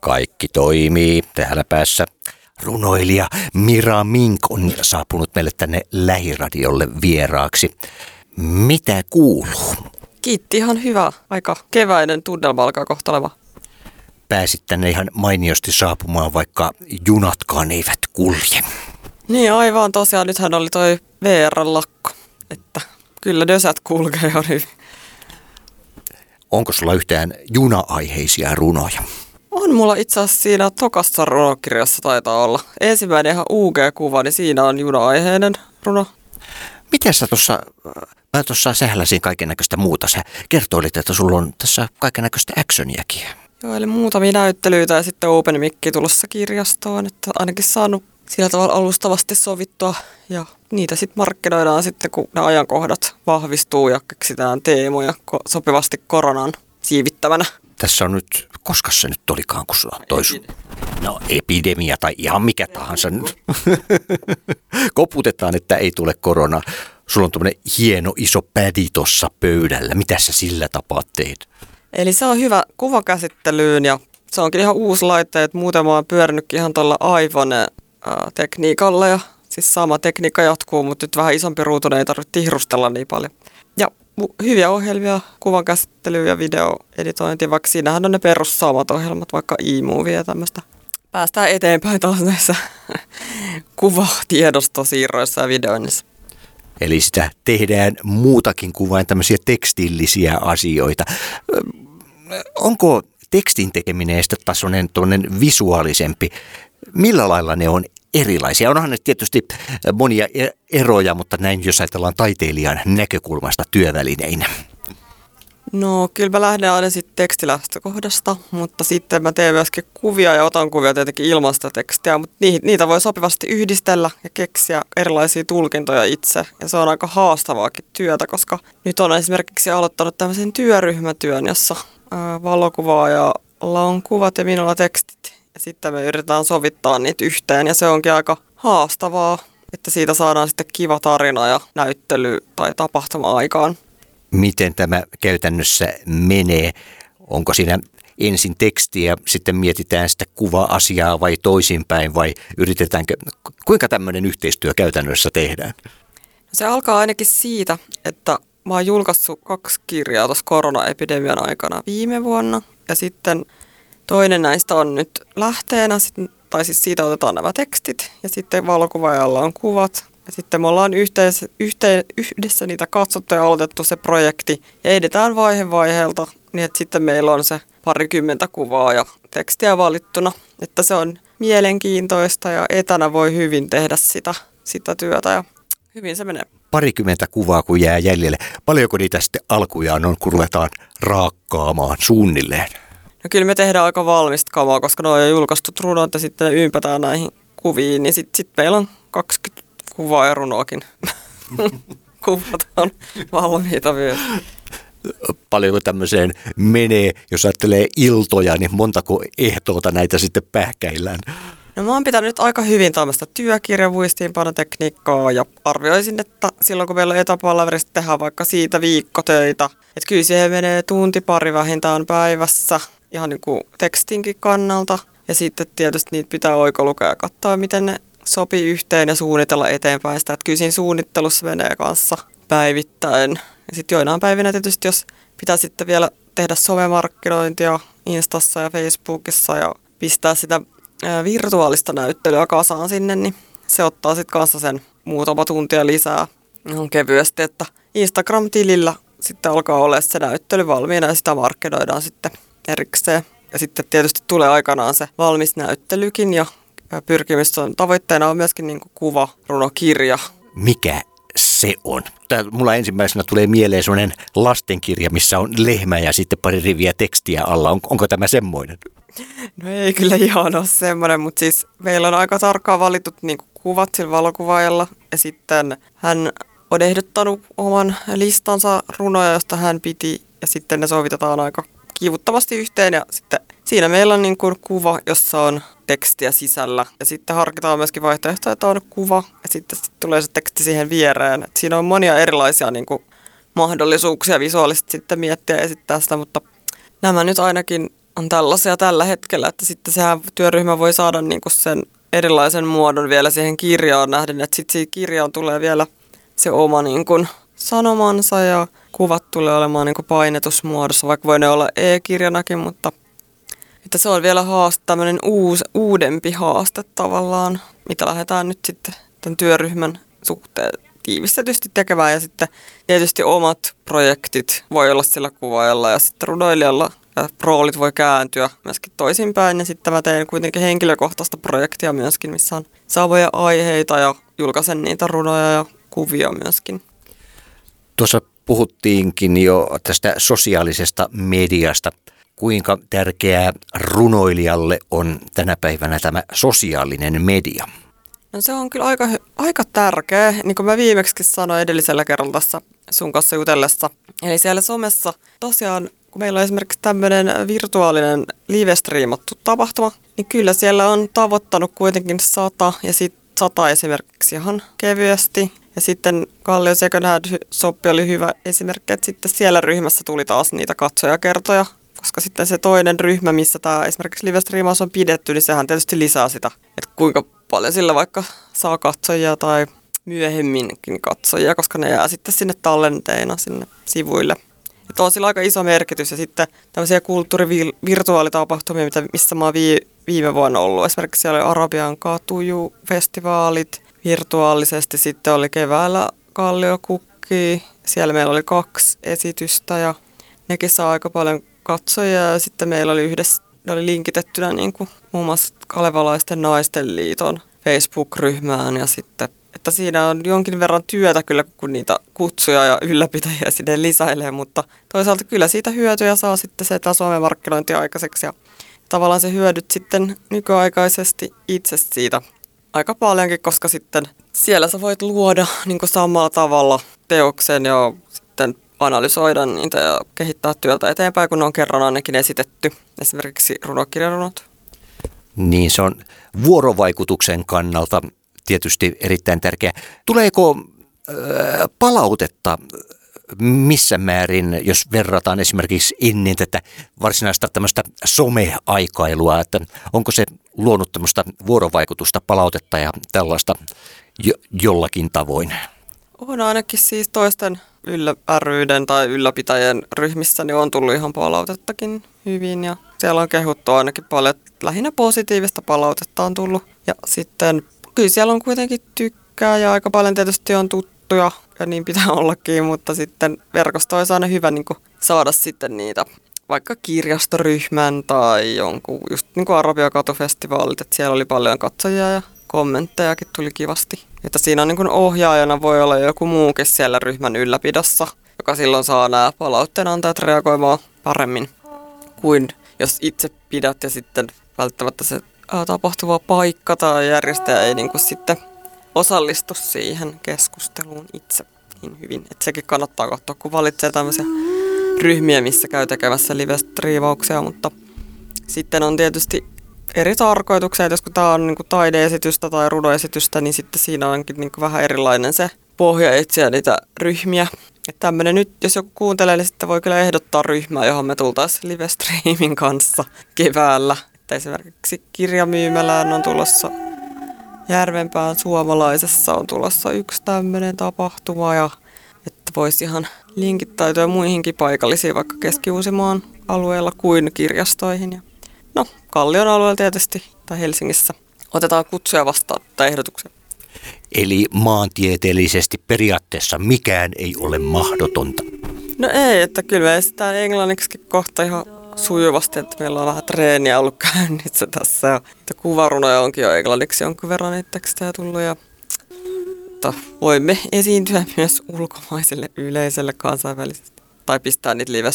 Kaikki toimii täällä päässä. Runoilija Mira Mink on saapunut meille tänne lähiradiolle vieraaksi. Mitä kuuluu? Kiitti, ihan hyvä. Aika keväinen tunnelma alkaa kohta olemaan. Pääsit tänne ihan mainiosti saapumaan, vaikka junatkaan eivät kulje. Niin aivan tosiaan, nythän oli toi VR-lakko, että kyllä dösät kulkee jo hyvin. Onko sulla yhtään juna-aiheisia runoja? On mulla itse asiassa siinä tokassa runokirjassa taitaa olla. Ensimmäinen ihan UG-kuva, niin siinä on juna-aiheinen runo. Miten sä tuossa, mä tuossa sähläsin kaiken näköistä muuta. Sä kertoilit, että sulla on tässä kaiken näköistä actioniakin. Joo, eli muutamia näyttelyitä ja sitten Open Mikki tulossa kirjastoon, että ainakin saanut sillä tavalla alustavasti sovittua ja niitä sitten markkinoidaan sitten, kun ne ajankohdat vahvistuu ja keksitään teemoja sopivasti koronan siivittävänä. Tässä on nyt, koska se nyt olikaan, kun sulla toisu. No epidemia tai ihan mikä tahansa. Koputetaan, että ei tule korona. Sulla on tuommoinen hieno iso pädi tuossa pöydällä. Mitä sä sillä tapaa teet? Eli se on hyvä kuvakäsittelyyn ja se onkin ihan uusi laite, että muuten mä oon pyörinytkin ihan tuolla iPhone tekniikalla ja siis sama tekniikka jatkuu, mutta nyt vähän isompi ruutu, ei tarvitse tihrustella niin paljon. Ja hyviä ohjelmia, kuvan käsittely ja videoeditointi, vaikka siinähän on ne perussamat ohjelmat, vaikka e-movie ja tämmöistä. Päästään eteenpäin taas näissä kuvatiedostosiirroissa ja videoinnissa. Eli sitä tehdään muutakin kuin vain tämmöisiä tekstillisiä asioita. Onko tekstin tekeminen sitten tasoinen visuaalisempi? Millä lailla ne on erilaisia. Onhan ne tietysti monia e- eroja, mutta näin jos ajatellaan taiteilijan näkökulmasta työvälineinä. No kyllä mä lähden aina sitten tekstilähtökohdasta, mutta sitten mä teen myöskin kuvia ja otan kuvia tietenkin ilmasta tekstiä, mutta niitä voi sopivasti yhdistellä ja keksiä erilaisia tulkintoja itse. Ja se on aika haastavaakin työtä, koska nyt on esimerkiksi aloittanut tämmöisen työryhmätyön, jossa valokuvaajalla on kuvat ja minulla tekstit ja sitten me yritetään sovittaa niitä yhteen ja se onkin aika haastavaa, että siitä saadaan sitten kiva tarina ja näyttely tai tapahtuma aikaan. Miten tämä käytännössä menee? Onko siinä ensin tekstiä, sitten mietitään sitä kuva-asiaa vai toisinpäin vai yritetäänkö, kuinka tämmöinen yhteistyö käytännössä tehdään? Se alkaa ainakin siitä, että mä oon julkaissut kaksi kirjaa tuossa koronaepidemian aikana viime vuonna ja sitten Toinen näistä on nyt lähteenä, tai siis siitä otetaan nämä tekstit ja sitten valokuvaajalla on kuvat. Ja sitten me ollaan yhteis, yhteen, yhdessä niitä katsottu ja aloitettu se projekti ja edetään vaihe vaiheelta niin, että sitten meillä on se parikymmentä kuvaa ja tekstiä valittuna. Että se on mielenkiintoista ja etänä voi hyvin tehdä sitä, sitä työtä ja hyvin se menee. Parikymmentä kuvaa kun jää jäljelle. Paljonko niitä sitten alkujaan on, kun ruvetaan raakkaamaan suunnilleen? No kyllä me tehdään aika valmista kamaa, koska ne on jo julkaistu runot ja sitten ympätään näihin kuviin, niin sitten sit meillä on 20 kuvaa ja runoakin. Kuvat on valmiita myös. Paljonko tämmöiseen menee, jos ajattelee iltoja, niin montako ehtoota näitä sitten pähkäillään? No mä oon pitänyt aika hyvin tämmöistä työkirjavuistiinpanotekniikkaa ja arvioisin, että silloin kun meillä on etäpalaverista tehdään vaikka siitä viikkotöitä, että kyllä siihen menee tunti pari vähintään päivässä ihan niin kuin tekstinkin kannalta. Ja sitten tietysti niitä pitää oikolukea ja katsoa, miten ne sopii yhteen ja suunnitella eteenpäin sitä. Että kyllä siinä suunnittelussa menee kanssa päivittäin. Ja sitten joinain päivinä tietysti, jos pitää sitten vielä tehdä somemarkkinointia Instassa ja Facebookissa ja pistää sitä virtuaalista näyttelyä kasaan sinne, niin se ottaa sitten kanssa sen muutama tuntia lisää ihan kevyesti, että Instagram-tilillä sitten alkaa olla se näyttely valmiina ja sitä markkinoidaan sitten erikseen. Ja sitten tietysti tulee aikanaan se valmis näyttelykin ja pyrkimys on, tavoitteena on myöskin niin kuva, runokirja. Mikä se on? Tää, mulla ensimmäisenä tulee mieleen sellainen lastenkirja, missä on lehmä ja sitten pari riviä tekstiä alla. On, onko tämä semmoinen? No ei kyllä ihan ole semmoinen, mutta siis meillä on aika tarkkaan valitut niin kuvat sillä valokuvaajalla ja sitten hän on ehdottanut oman listansa runoja, josta hän piti ja sitten ne sovitetaan aika kivuttavasti yhteen ja sitten siinä meillä on niin kuin kuva, jossa on tekstiä sisällä ja sitten harkitaan myöskin vaihtoehtoja, että on kuva ja sitten, sitten tulee se teksti siihen viereen. Et siinä on monia erilaisia niin kuin mahdollisuuksia visuaalisesti sitten miettiä ja esittää sitä, mutta nämä nyt ainakin on tällaisia tällä hetkellä, että sitten sehän työryhmä voi saada niin kuin sen erilaisen muodon vielä siihen kirjaan nähden, että sitten siihen kirjaan tulee vielä se oma niin kuin sanomansa ja kuvat tulee olemaan niin painetusmuodossa, vaikka voi ne olla e-kirjanakin, mutta että se on vielä haaste, tämmöinen uus, uudempi haaste tavallaan, mitä lähdetään nyt sitten tämän työryhmän suhteen tiivistetysti tekemään ja sitten tietysti omat projektit voi olla sillä kuvaajalla ja sitten runoilijalla ja roolit voi kääntyä myöskin toisinpäin ja sitten mä teen kuitenkin henkilökohtaista projektia myöskin, missä on saavoja aiheita ja julkaisen niitä runoja ja kuvia myöskin. Tuossa puhuttiinkin jo tästä sosiaalisesta mediasta. Kuinka tärkeää runoilijalle on tänä päivänä tämä sosiaalinen media? No se on kyllä aika, aika tärkeä, niin kuin mä viimeksi sanoin edellisellä kerralla tässä sun kanssa jutellessa. Eli siellä somessa tosiaan, kun meillä on esimerkiksi tämmöinen virtuaalinen live-striimattu tapahtuma, niin kyllä siellä on tavoittanut kuitenkin sata ja sitten sata esimerkiksi ihan kevyesti. Ja sitten Kallio Second Soppi oli hyvä esimerkki, että sitten siellä ryhmässä tuli taas niitä katsojakertoja, koska sitten se toinen ryhmä, missä tämä esimerkiksi live on pidetty, niin sehän tietysti lisää sitä, että kuinka paljon sillä vaikka saa katsojia tai myöhemminkin katsojia, koska ne jää sitten sinne tallenteina sinne sivuille. Että on sillä aika iso merkitys ja sitten tämmöisiä kulttuurivirtuaalitapahtumia, missä mä oon viime vuonna ollut. Esimerkiksi siellä oli Arabian katuju-festivaalit virtuaalisesti, sitten oli keväällä Kalliokukki, siellä meillä oli kaksi esitystä ja nekin saa aika paljon katsojia. Ja sitten meillä oli yhdessä ne oli linkitettynä niin kuin muun muassa Kalevalaisten naisten liiton Facebook-ryhmään. Ja sitten että siinä on jonkin verran työtä kyllä, kun niitä kutsuja ja ylläpitäjiä sinne lisäilee, mutta toisaalta kyllä siitä hyötyjä saa sitten se, että Suomen markkinointi aikaiseksi. Ja tavallaan se hyödyt sitten nykyaikaisesti itse siitä aika paljonkin, koska sitten siellä sä voit luoda niin samalla tavalla teoksen ja sitten analysoida niitä ja kehittää työtä eteenpäin, kun ne on kerran ainakin esitetty, esimerkiksi runokirjarunot. Niin, se on vuorovaikutuksen kannalta tietysti erittäin tärkeä. Tuleeko palautetta missä määrin, jos verrataan esimerkiksi ennen tätä varsinaista tämmöistä someaikailua, että onko se luonut tämmöistä vuorovaikutusta, palautetta ja tällaista jo, jollakin tavoin? On ainakin siis toisten yllä, ryiden tai ylläpitäjien ryhmissä niin on tullut ihan palautettakin hyvin ja siellä on kehuttu ainakin paljon, lähinnä positiivista palautetta on tullut. Ja sitten kyllä siellä on kuitenkin tykkää ja aika paljon tietysti on tuttuja ja niin pitää ollakin, mutta sitten verkosto olisi aina hyvä niin kuin saada sitten niitä vaikka kirjastoryhmän tai jonkun just niin kuin Arabia katufestivaalit, että siellä oli paljon katsojia ja kommenttejakin tuli kivasti. Että siinä on niin kuin ohjaajana voi olla joku muukin siellä ryhmän ylläpidossa, joka silloin saa nämä palautteenantajat reagoimaan paremmin kuin jos itse pidät ja sitten välttämättä se tapahtuva paikka tai järjestäjä ei niin kuin sitten osallistu siihen keskusteluun itse niin hyvin. Että sekin kannattaa katsoa, kun valitsee tämmöisiä ryhmiä, missä käy tekemässä live-striivauksia, mutta sitten on tietysti eri tarkoituksia, että jos kun tämä on niin taideesitystä tai rudoesitystä, niin sitten siinä onkin niin vähän erilainen se pohja etsiä niitä ryhmiä. Että tämmöinen nyt, jos joku kuuntelee, niin sitten voi kyllä ehdottaa ryhmää, johon me tultaisiin live-streamin kanssa keväällä. Että esimerkiksi kirjamyymälään on tulossa Järvenpään suomalaisessa on tulossa yksi tämmöinen tapahtuma ja että voisi ihan linkittäytyä muihinkin paikallisiin, vaikka Keski-Uusimaan alueella kuin kirjastoihin. Ja no, Kallion alueella tietysti tai Helsingissä otetaan kutsuja vastaan tai ehdotuksia. Eli maantieteellisesti periaatteessa mikään ei ole mahdotonta. No ei, että kyllä me esitään englanniksi kohta ihan sujuvasti, että meillä on vähän treeniä ollut käynnissä tässä. Ja kuvarunoja onkin jo englanniksi jonkun verran niitä tekstejä tullut ja mutta voimme esiintyä myös ulkomaiselle yleisölle kansainvälisesti. Tai pistää niitä live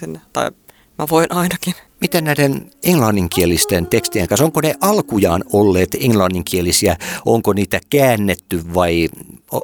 sinne. Tai mä voin ainakin. Miten näiden englanninkielisten tekstien kanssa, onko ne alkujaan olleet englanninkielisiä? Onko niitä käännetty vai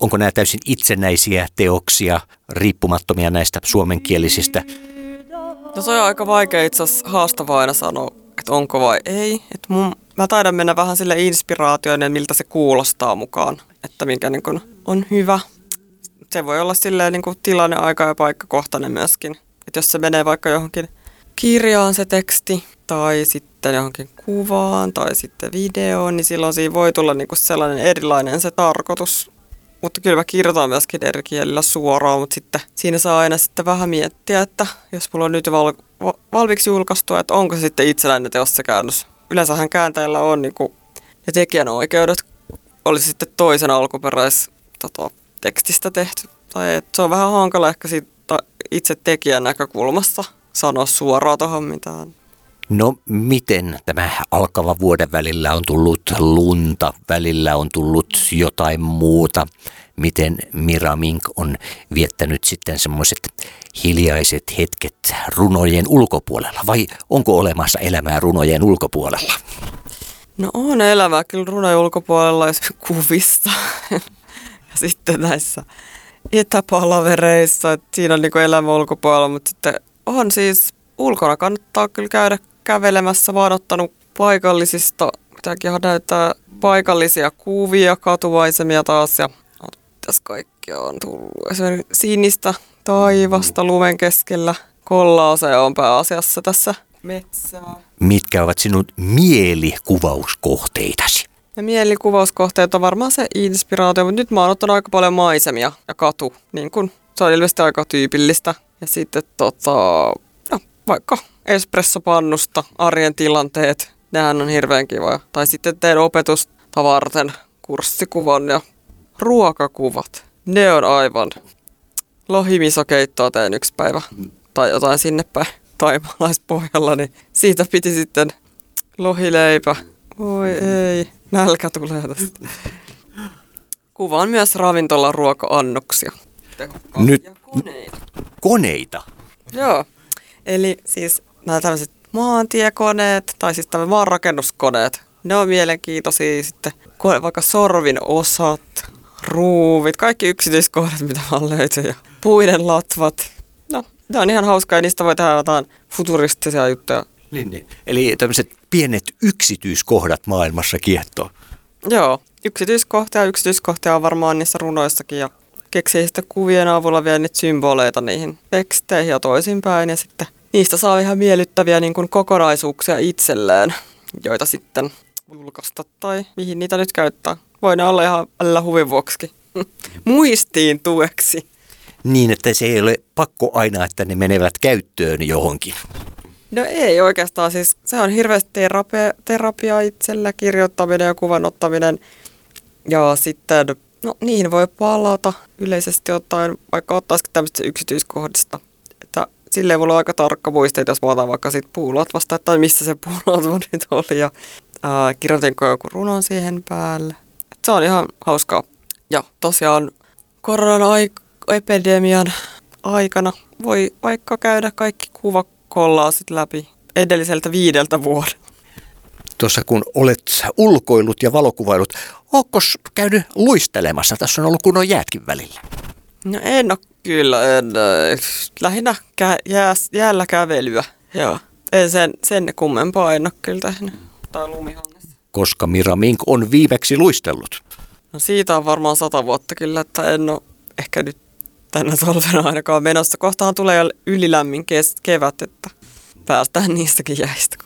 onko nämä täysin itsenäisiä teoksia, riippumattomia näistä suomenkielisistä? No se on aika vaikea itse asiassa haastavaa aina sanoa, että onko vai ei. Että mun, mä taidan mennä vähän sille inspiraatioiden, miltä se kuulostaa mukaan, että minkä niin kun on hyvä. Se voi olla silleen niin kuin tilanne, aika ja paikkakohtainen myöskin. Että jos se menee vaikka johonkin kirjaan se teksti tai sitten johonkin kuvaan tai sitten videoon, niin silloin siinä voi tulla niinku sellainen erilainen se tarkoitus. Mutta kyllä mä kirjoitan myöskin eri kielillä suoraan, mutta sitten siinä saa aina sitten vähän miettiä, että jos mulla on nyt val- va- valmiiksi julkaistu, että onko se sitten itsenäinen teos se käännös. Yleensähän kääntäjällä on niinku ne tekijänoikeudet, olisi sitten toisen alkuperäis tota, tekstistä tehty. Tai et se on vähän hankala ehkä siitä itse tekijän näkökulmasta sanoa suoraan tuohon mitään. No miten tämä alkava vuoden välillä on tullut lunta, välillä on tullut jotain muuta? Miten Mira Mink on viettänyt sitten semmoiset hiljaiset hetket runojen ulkopuolella vai onko olemassa elämää runojen ulkopuolella? No on elämää kyllä runojen ulkopuolella kuvista ja sitten näissä etäpalavereissa, että siinä on niin elämä ulkopuolella, mutta sitten on siis ulkona kannattaa kyllä käydä kävelemässä. Mä oon ottanut paikallisista, mitäkin näyttää paikallisia kuvia, katuvaisemia taas ja tässä kaikki on tullut. Esimerkiksi sinistä taivasta lumen keskellä. Kollaase on pääasiassa tässä metsää. Mitkä ovat sinun mielikuvauskohteitasi? Ja mielikuvauskohteet on varmaan se inspiraatio, mutta nyt mä oon ottanut aika paljon maisemia ja katu, niin kun se on ilmeisesti aika tyypillistä. Ja sitten tota, no, vaikka espressopannusta, arjen tilanteet, nehän on hirveän kivoja. Tai sitten teen opetusta varten kurssikuvan ja ruokakuvat. Ne on aivan. Lohimisokeittoa teen yksi päivä tai jotain sinne päin taimalaispohjalla, niin siitä piti sitten lohileipä. Oi ei, nälkä tulee tästä. Kuvaan myös ravintolan ruoka-annoksia. Nyt koneita. koneita? Joo, eli siis nämä tämmöiset maantiekoneet tai siis tämmöiset maanrakennuskoneet. Ne on mielenkiintoisia sitten, vaikka sorvin osat, ruuvit, kaikki yksityiskohdat, mitä vaan löytyy ja puiden latvat. No, ne on ihan hauskaa ja niistä voi tehdä jotain futuristisia juttuja. Niin, niin. Eli tämmöiset pienet yksityiskohdat maailmassa kiehtoo. Joo, yksityiskohtia yksityiskohtia on varmaan niissä runoissakin ja keksii sitten kuvien avulla vielä niitä symboleita niihin teksteihin ja toisinpäin ja sitten niistä saa ihan miellyttäviä niin kuin kokonaisuuksia itselleen, joita sitten julkaista tai mihin niitä nyt käyttää. Voi ne olla ihan välillä huvin vuoksi. Muistiin tueksi. Niin, että se ei ole pakko aina, että ne menevät käyttöön johonkin. No ei oikeastaan, siis se on hirveästi terapia, terapia itsellä, kirjoittaminen ja kuvanottaminen. Ja sitten, no niihin voi palata yleisesti ottaen, vaikka ottaisikin tämmöistä yksityiskohdista. Että silleen mulla on aika tarkka muisti, että jos mä otan vaikka siitä puulatvasta, tai missä se puulatva nyt oli. Ja ää, kirjoitinko joku runon siihen päälle. Et se on ihan hauskaa. Ja tosiaan korona-epidemian aikana voi vaikka käydä kaikki kuvakollaasit läpi edelliseltä viideltä vuodelta. Tuossa kun olet ulkoillut ja valokuvailut, ootko käynyt luistelemassa? Tässä on ollut kunnon jäätkin välillä. No en ole kyllä, en, äh, lähinnä kä- jää, jäällä kävelyä. Joo. En sen, sen kummempaa en ole kyllä tehnyt. Tai lumihangessa. Koska Mira Mink on viimeksi luistellut? No siitä on varmaan sata vuotta kyllä, että en ole ehkä nyt tänä talvena ainakaan menossa. Kohtaan tulee ylilämmin kes- kevät, että päästään niistäkin jäistä.